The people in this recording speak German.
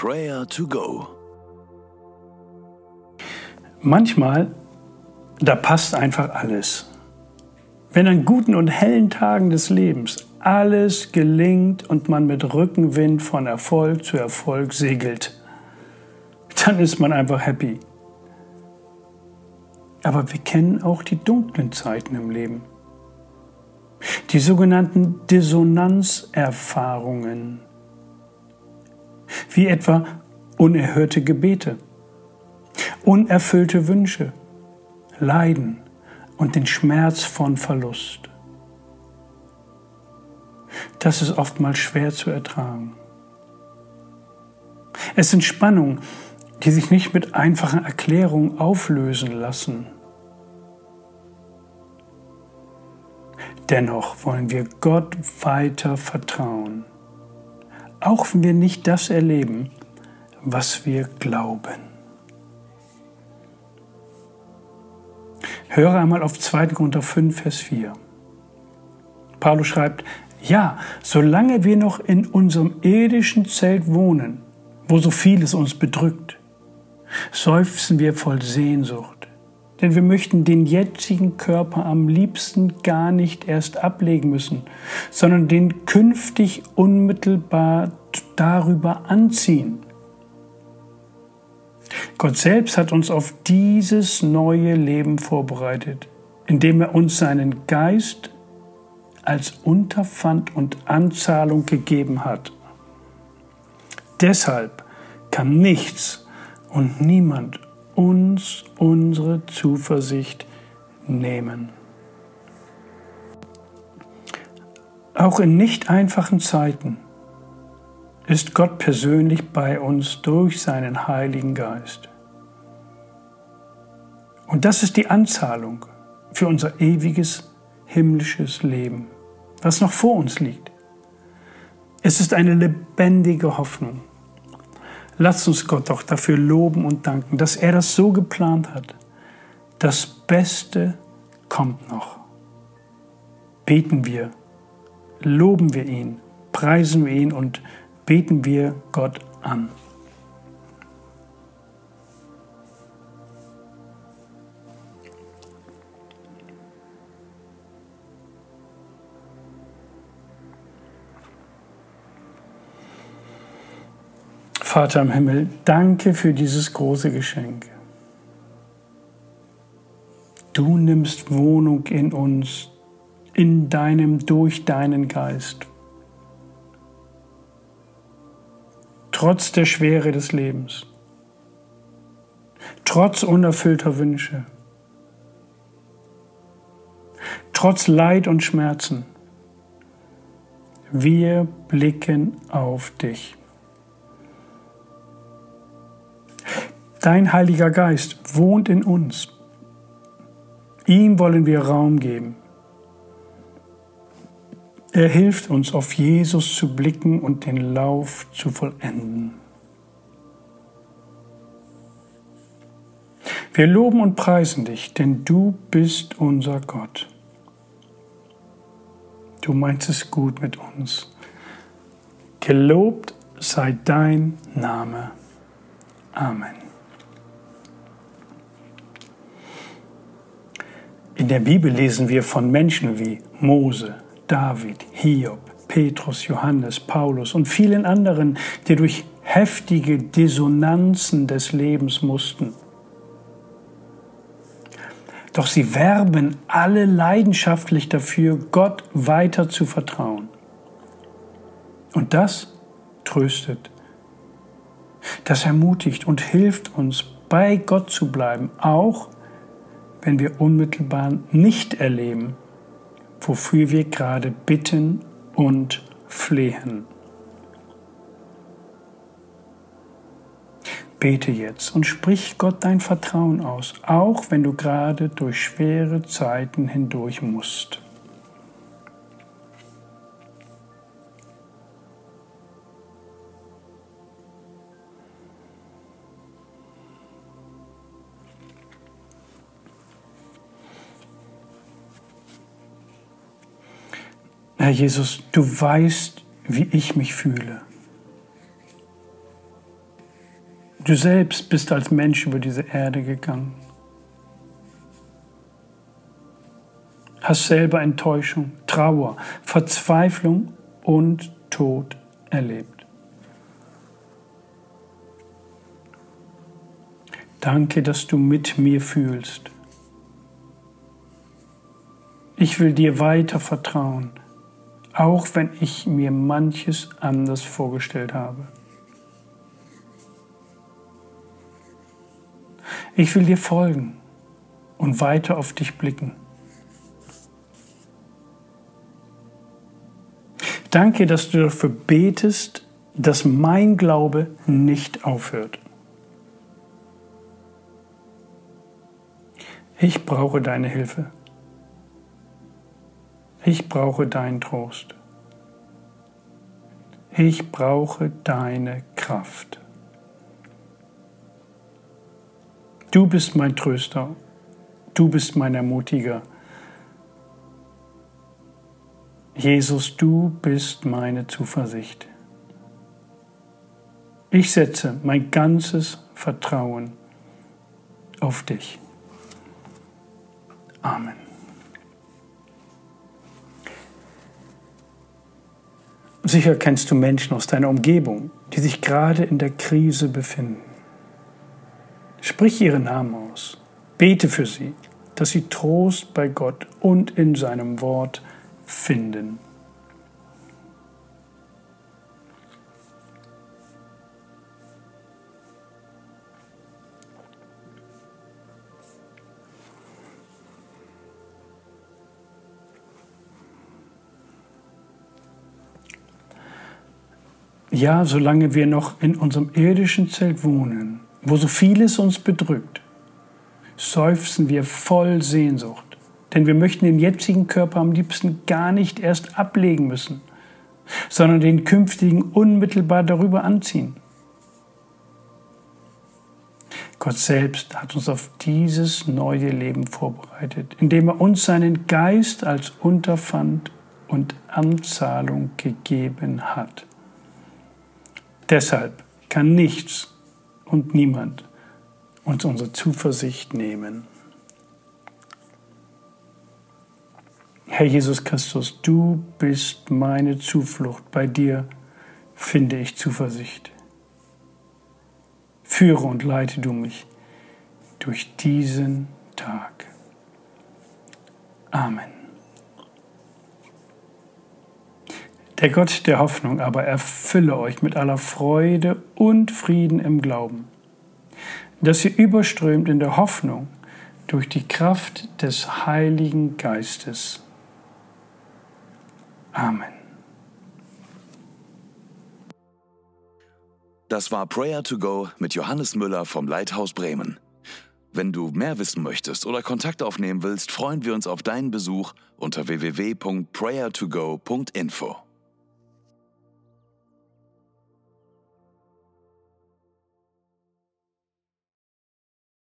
Prayer to Go. Manchmal, da passt einfach alles. Wenn an guten und hellen Tagen des Lebens alles gelingt und man mit Rückenwind von Erfolg zu Erfolg segelt, dann ist man einfach happy. Aber wir kennen auch die dunklen Zeiten im Leben. Die sogenannten Dissonanzerfahrungen, wie etwa unerhörte Gebete, unerfüllte Wünsche, Leiden und den Schmerz von Verlust. Das ist oftmals schwer zu ertragen. Es sind Spannungen, die sich nicht mit einfachen Erklärungen auflösen lassen. Dennoch wollen wir Gott weiter vertrauen, auch wenn wir nicht das erleben, was wir glauben. Höre einmal auf 2. Korinther 5, Vers 4. Paulus schreibt, ja, solange wir noch in unserem irdischen Zelt wohnen, wo so vieles uns bedrückt, seufzen wir voll Sehnsucht, denn wir möchten den jetzigen Körper am liebsten gar nicht erst ablegen müssen, sondern den künftig unmittelbar darüber anziehen. Gott selbst hat uns auf dieses neue Leben vorbereitet, indem er uns seinen Geist als Unterpfand und Anzahlung gegeben hat. Deshalb kann nichts und niemand uns unsere Zuversicht nehmen. Auch in nicht einfachen Zeiten ist Gott persönlich bei uns durch seinen Heiligen Geist. Und das ist die Anzahlung für unser ewiges himmlisches Leben, was noch vor uns liegt. Es ist eine lebendige Hoffnung. Lasst uns Gott doch dafür loben und danken, dass er das so geplant hat. Das Beste kommt noch. Beten wir, loben wir ihn, preisen wir ihn und beten wir Gott an. Vater im Himmel, danke für dieses große Geschenk. Du nimmst Wohnung in uns, in deinem, durch deinen Geist. trotz der Schwere des Lebens, trotz unerfüllter Wünsche, trotz Leid und Schmerzen. Wir blicken auf dich. Dein Heiliger Geist wohnt in uns. Ihm wollen wir Raum geben. Er hilft uns, auf Jesus zu blicken und den Lauf zu vollenden. Wir loben und preisen dich, denn du bist unser Gott. Du meinst es gut mit uns. Gelobt sei dein Name. Amen. In der Bibel lesen wir von Menschen wie Mose, David, Hiob, Petrus, Johannes, Paulus und vielen anderen, die durch heftige Dissonanzen des Lebens mussten. Doch sie werben alle leidenschaftlich dafür, Gott weiter zu vertrauen. Und das tröstet, das ermutigt und hilft uns, bei Gott zu bleiben, auch wenn wir unmittelbar nicht erleben, wofür wir gerade bitten und flehen. Bete jetzt und sprich Gott dein Vertrauen aus, auch wenn du gerade durch schwere Zeiten hindurch musst. Herr Jesus, du weißt, wie ich mich fühle. Du selbst bist als Mensch über diese Erde gegangen. Hast selber Enttäuschung, Trauer, Verzweiflung und Tod erlebt. Danke, dass du mit mir fühlst. Ich will dir weiter vertrauen, auch wenn ich mir manches anders vorgestellt habe. Ich will dir folgen und weiter auf dich blicken. Danke, dass du dafür betest, dass mein Glaube nicht aufhört. Ich brauche deine Hilfe. Ich brauche deinen Trost. Ich brauche deine Kraft. Du bist mein Tröster. Du bist mein Ermutiger. Jesus, du bist meine Zuversicht. Ich setze mein ganzes Vertrauen auf dich. Amen. Sicher kennst du Menschen aus deiner Umgebung, die sich gerade in der Krise befinden. Sprich ihren Namen aus. Bete für sie, dass sie Trost bei Gott und in seinem Wort finden. Ja, solange wir noch in unserem irdischen Zelt wohnen, wo so vieles uns bedrückt, seufzen wir voll Sehnsucht. Denn wir möchten den jetzigen Körper am liebsten gar nicht erst ablegen müssen, sondern den künftigen unmittelbar darüber anziehen. Gott selbst hat uns auf dieses neue Leben vorbereitet, indem er uns seinen Geist als Unterpfand und Anzahlung gegeben hat. Deshalb kann nichts und niemand uns unsere Zuversicht nehmen. Herr Jesus Christus, du bist meine Zuflucht. Bei dir finde ich Zuversicht. Führe und leite du mich durch diesen Tag. Amen. Der Gott der Hoffnung aber erfülle euch mit aller Freude und Frieden im Glauben, dass ihr überströmt in der Hoffnung durch die Kraft des Heiligen Geistes. Amen. Das war Prayer to Go mit Johannes Müller vom Leithaus Bremen. Wenn du mehr wissen möchtest oder Kontakt aufnehmen willst, freuen wir uns auf deinen Besuch unter www.prayertogo.info.